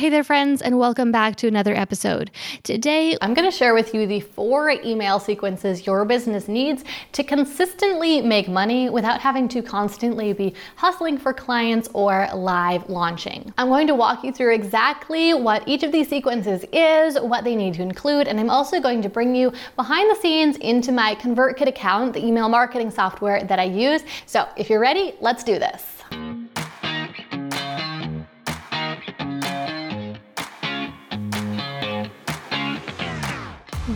Hey there, friends, and welcome back to another episode. Today, I'm going to share with you the four email sequences your business needs to consistently make money without having to constantly be hustling for clients or live launching. I'm going to walk you through exactly what each of these sequences is, what they need to include, and I'm also going to bring you behind the scenes into my ConvertKit account, the email marketing software that I use. So if you're ready, let's do this.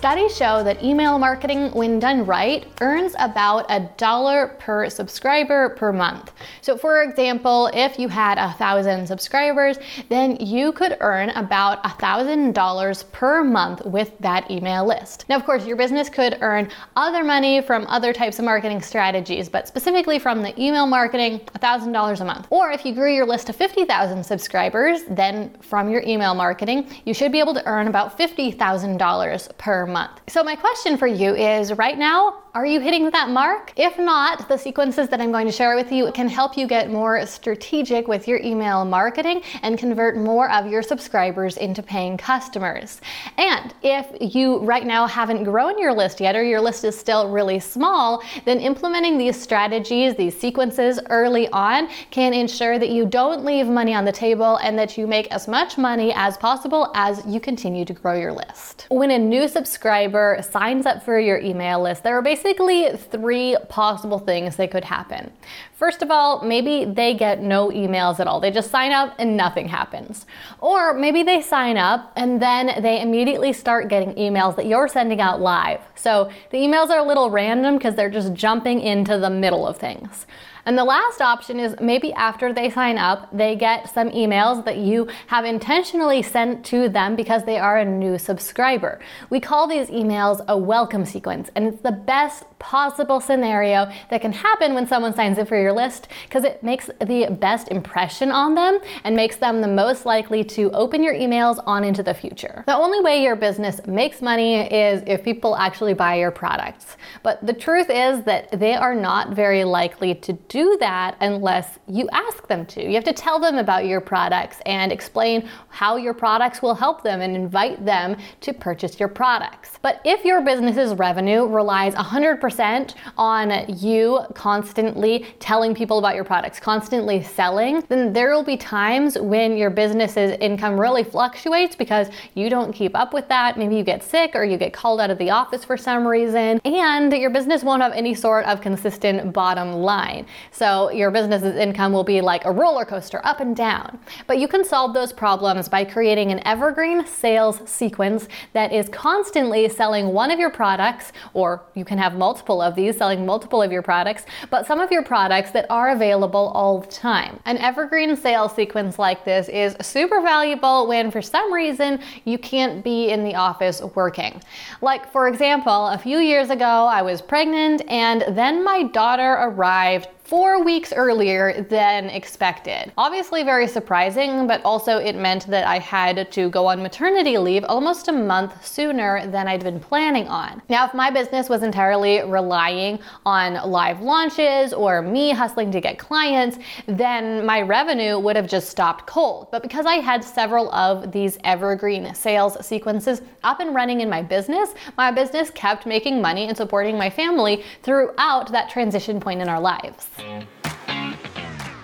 Studies show that email marketing, when done right, earns about a dollar per subscriber per month. So, for example, if you had a thousand subscribers, then you could earn about a thousand dollars per month with that email list. Now, of course, your business could earn other money from other types of marketing strategies, but specifically from the email marketing, a thousand dollars a month. Or if you grew your list to 50,000 subscribers, then from your email marketing, you should be able to earn about $50,000 per month. So, my question for you is right now, are you hitting that mark? If not, the sequences that I'm going to share with you can help you get more strategic with your email marketing and convert more of your subscribers into paying customers. And if you right now haven't grown your list yet or your list is still really small, then implementing these strategies, these sequences early on can ensure that you don't leave money on the table and that you make as much money as possible as you continue to grow your list. When a new subscriber signs up for your email list, there are basically basically three possible things that could happen. First of all, maybe they get no emails at all. They just sign up and nothing happens. Or maybe they sign up and then they immediately start getting emails that you're sending out live. So the emails are a little random because they're just jumping into the middle of things. And the last option is maybe after they sign up, they get some emails that you have intentionally sent to them because they are a new subscriber. We call these emails a welcome sequence, and it's the best possible scenario that can happen when someone signs up for your list because it makes the best impression on them and makes them the most likely to open your emails on into the future. The only way your business makes money is if people actually buy your products. But the truth is that they are not very likely to do that unless you ask them to. You have to tell them about your products and explain how your products will help them and invite them to purchase your products. But if your business's revenue relies 100% 100% on you constantly telling people about your products, constantly selling, then there will be times when your business's income really fluctuates because you don't keep up with that. Maybe you get sick or you get called out of the office for some reason, and your business won't have any sort of consistent bottom line. So your business's income will be like a roller coaster up and down. But you can solve those problems by creating an evergreen sales sequence that is constantly selling one of your products, or you can have multiple multiple of these, selling multiple of your products, but some of your products that are available all the time. An evergreen sales sequence like this is super valuable when for some reason you can't be in the office working. Like, for example, a few years ago, I was pregnant and then my daughter arrived four weeks earlier than expected. Obviously, very surprising, but also it meant that I had to go on maternity leave almost a month sooner than I'd been planning on. Now, if my business was entirely relying on live launches or me hustling to get clients, then my revenue would have just stopped cold. But because I had several of these evergreen sales sequences up and running in my business, my business kept making money and supporting my family throughout that transition point in our lives. Thank you.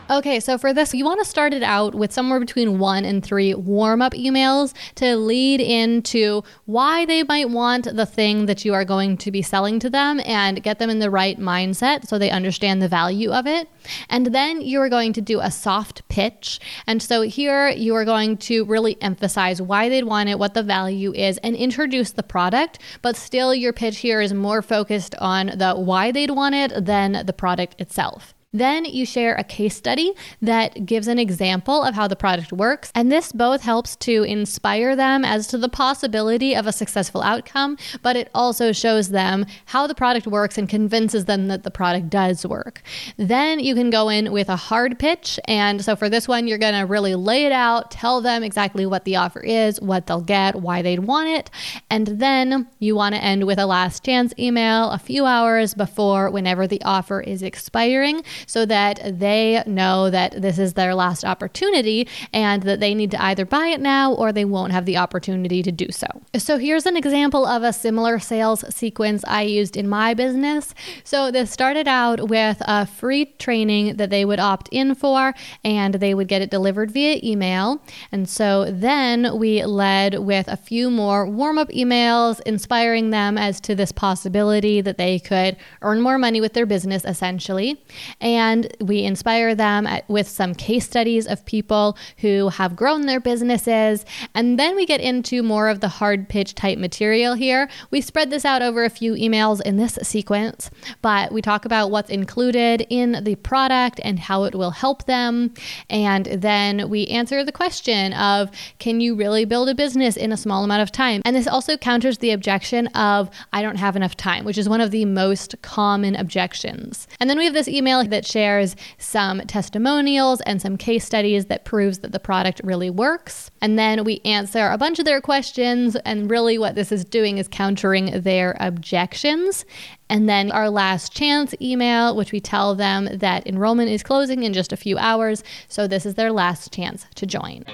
Okay, so for this, you want to start it out with somewhere between one and three warm up emails to lead into why they might want the thing that you are going to be selling to them and get them in the right mindset so they understand the value of it. And then you are going to do a soft pitch. And so here you are going to really emphasize why they'd want it, what the value is, and introduce the product. But still, your pitch here is more focused on the why they'd want it than the product itself. Then you share a case study that gives an example of how the product works. And this both helps to inspire them as to the possibility of a successful outcome, but it also shows them how the product works and convinces them that the product does work. Then you can go in with a hard pitch. And so for this one, you're going to really lay it out, tell them exactly what the offer is, what they'll get, why they'd want it. And then you want to end with a last chance email a few hours before whenever the offer is expiring so that they know that this is their last opportunity and that they need to either buy it now or they won't have the opportunity to do so. So here's an example of a similar sales sequence I used in my business. So this started out with a free training that they would opt in for and they would get it delivered via email. And so then we led with a few more warm up emails inspiring them as to this possibility that they could earn more money with their business essentially. And we inspire them at, with some case studies of people who have grown their businesses. And then we get into more of the hard pitch type material here. We spread this out over a few emails in this sequence, but we talk about what's included in the product and how it will help them. And then we answer the question of can you really build a business in a small amount of time? And this also counters the objection of I don't have enough time, which is one of the most common objections. And then we have this email that shares some testimonials and some case studies that proves that the product really works. And then we answer a bunch of their questions and really what this is doing is countering their objections. And then our last chance email, which we tell them that enrollment is closing in just a few hours. So this is their last chance to join.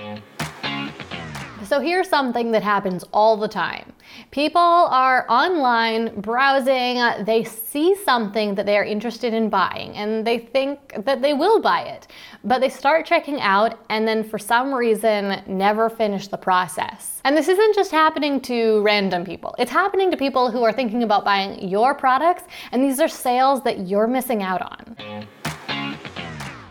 So here's something that happens all the time. People are online browsing, uh, they see something that they are interested in buying, and they think that they will buy it. But they start checking out and then for some reason never finish the process. And this isn't just happening to random people, it's happening to people who are thinking about buying your products, and these are sales that you're missing out on.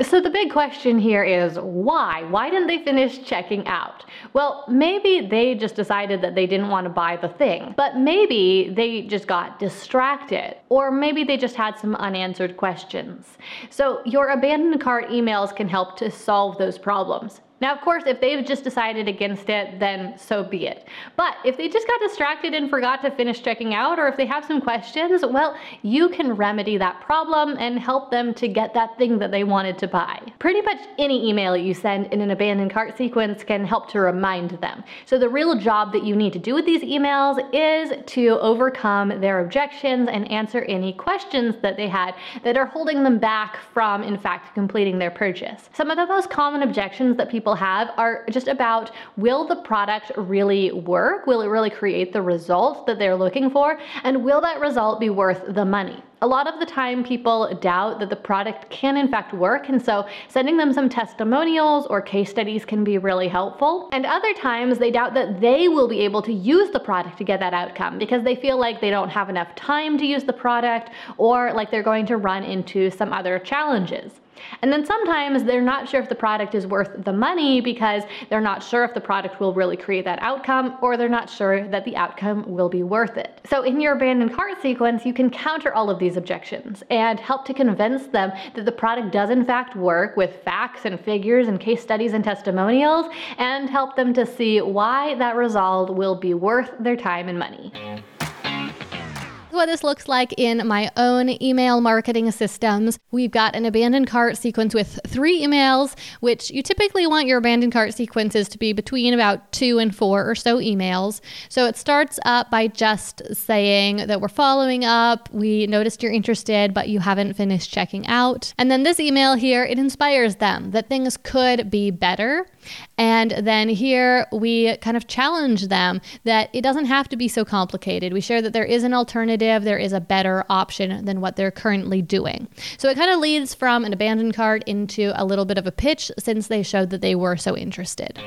So the big question here is why? Why didn't they finish checking out? Well, maybe they just decided that they didn't want to buy the thing, but maybe they just got distracted, or maybe they just had some unanswered questions. So your abandoned cart emails can help to solve those problems. Now, of course, if they've just decided against it, then so be it. But if they just got distracted and forgot to finish checking out, or if they have some questions, well, you can remedy that problem and help them to get that thing that they wanted to buy. Pretty much any email you send in an abandoned cart sequence can help to remind them. So the real job that you need to do with these emails is to overcome their objections and answer any questions that they had that are holding them back from, in fact, completing their purchase. Some of the most common objections that people people have are just about will the product really work? Will it really create the result that they're looking for? And will that result be worth the money? A lot of the time, people doubt that the product can in fact work, and so sending them some testimonials or case studies can be really helpful. And other times, they doubt that they will be able to use the product to get that outcome because they feel like they don't have enough time to use the product or like they're going to run into some other challenges. And then sometimes they're not sure if the product is worth the money because they're not sure if the product will really create that outcome or they're not sure that the outcome will be worth it. So in your abandoned cart sequence, you can counter all of these objections and help to convince them that the product does in fact work with facts and figures and case studies and testimonials and help them to see why that result will be worth their time and money what this looks like in my own email marketing systems. We've got an abandoned cart sequence with three emails, which you typically want your abandoned cart sequences to be between about two and four or so emails. So it starts up by just saying that we're following up. We noticed you're interested, but you haven't finished checking out. And then this email here, it inspires them that things could be better. And then here we kind of challenge them that it doesn't have to be so complicated. We share that there is an alternative, there is a better option than what they're currently doing. So it kind of leads from an abandoned cart into a little bit of a pitch since they showed that they were so interested.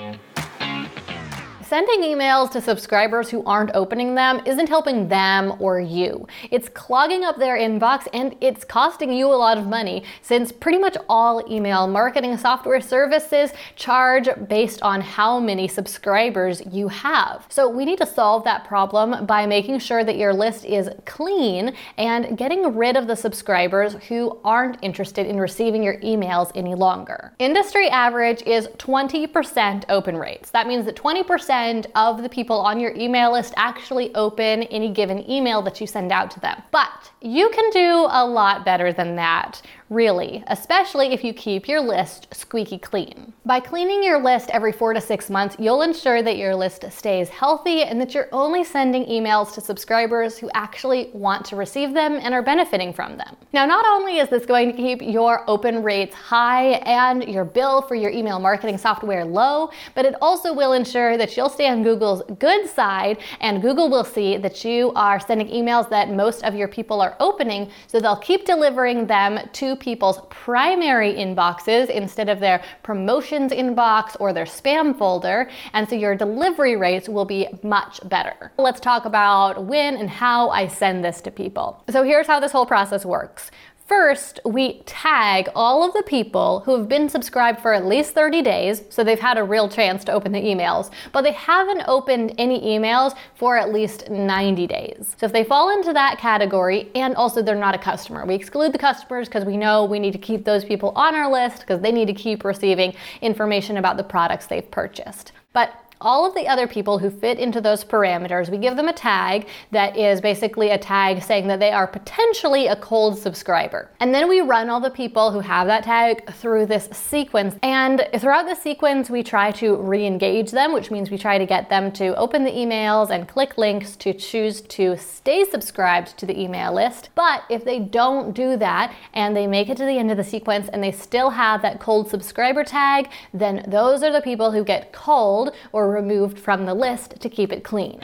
Sending emails to subscribers who aren't opening them isn't helping them or you. It's clogging up their inbox and it's costing you a lot of money since pretty much all email marketing software services charge based on how many subscribers you have. So we need to solve that problem by making sure that your list is clean and getting rid of the subscribers who aren't interested in receiving your emails any longer. Industry average is 20% open rates. That means that 20% of the people on your email list actually open any given email that you send out to them. But you can do a lot better than that really, especially if you keep your list squeaky clean. By cleaning your list every four to six months, you'll ensure that your list stays healthy and that you're only sending emails to subscribers who actually want to receive them and are benefiting from them. Now, not only is this going to keep your open rates high and your bill for your email marketing software low, but it also will ensure that you'll stay on Google's good side and Google will see that you are sending emails that most of your people are opening, so they'll keep delivering them to people's primary inboxes instead of their promotions inbox or their spam folder. And so your delivery rates will be much better. Let's talk about when and how I send this to people. So here's how this whole process works. First, we tag all of the people who have been subscribed for at least 30 days, so they've had a real chance to open the emails, but they haven't opened any emails for at least 90 days. So if they fall into that category, and also they're not a customer, we exclude the customers because we know we need to keep those people on our list because they need to keep receiving information about the products they've purchased. But all of the other people who fit into those parameters, we give them a tag that is basically a tag saying that they are potentially a cold subscriber. And then we run all the people who have that tag through this sequence. And throughout the sequence, we try to re engage them, which means we try to get them to open the emails and click links to choose to stay subscribed to the email list. But if they don't do that and they make it to the end of the sequence and they still have that cold subscriber tag, then those are the people who get cold or removed from the list to keep it clean.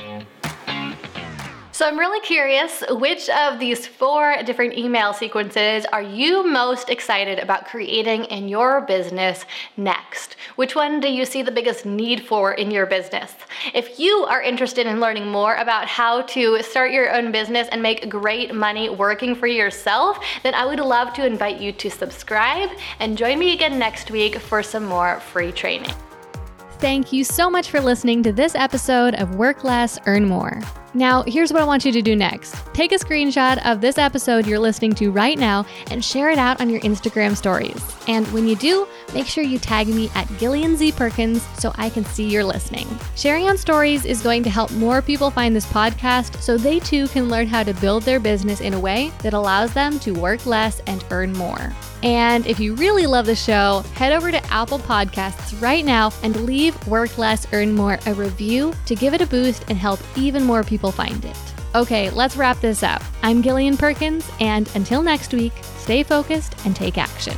So I'm really curious, which of these four different email sequences are you most excited about creating in your business next? Which one do you see the biggest need for in your business? If you are interested in learning more about how to start your own business and make great money working for yourself, then I would love to invite you to subscribe and join me again next week for some more free training. Thank you so much for listening to this episode of Work Less, Earn More. Now, here's what I want you to do next take a screenshot of this episode you're listening to right now and share it out on your Instagram stories. And when you do, make sure you tag me at Gillian Z. Perkins so I can see you're listening. Sharing on stories is going to help more people find this podcast so they too can learn how to build their business in a way that allows them to work less and earn more. And if you really love the show, head over to Apple Podcasts right now and leave Work Less, Earn More a review to give it a boost and help even more people find it. Okay, let's wrap this up. I'm Gillian Perkins, and until next week, stay focused and take action.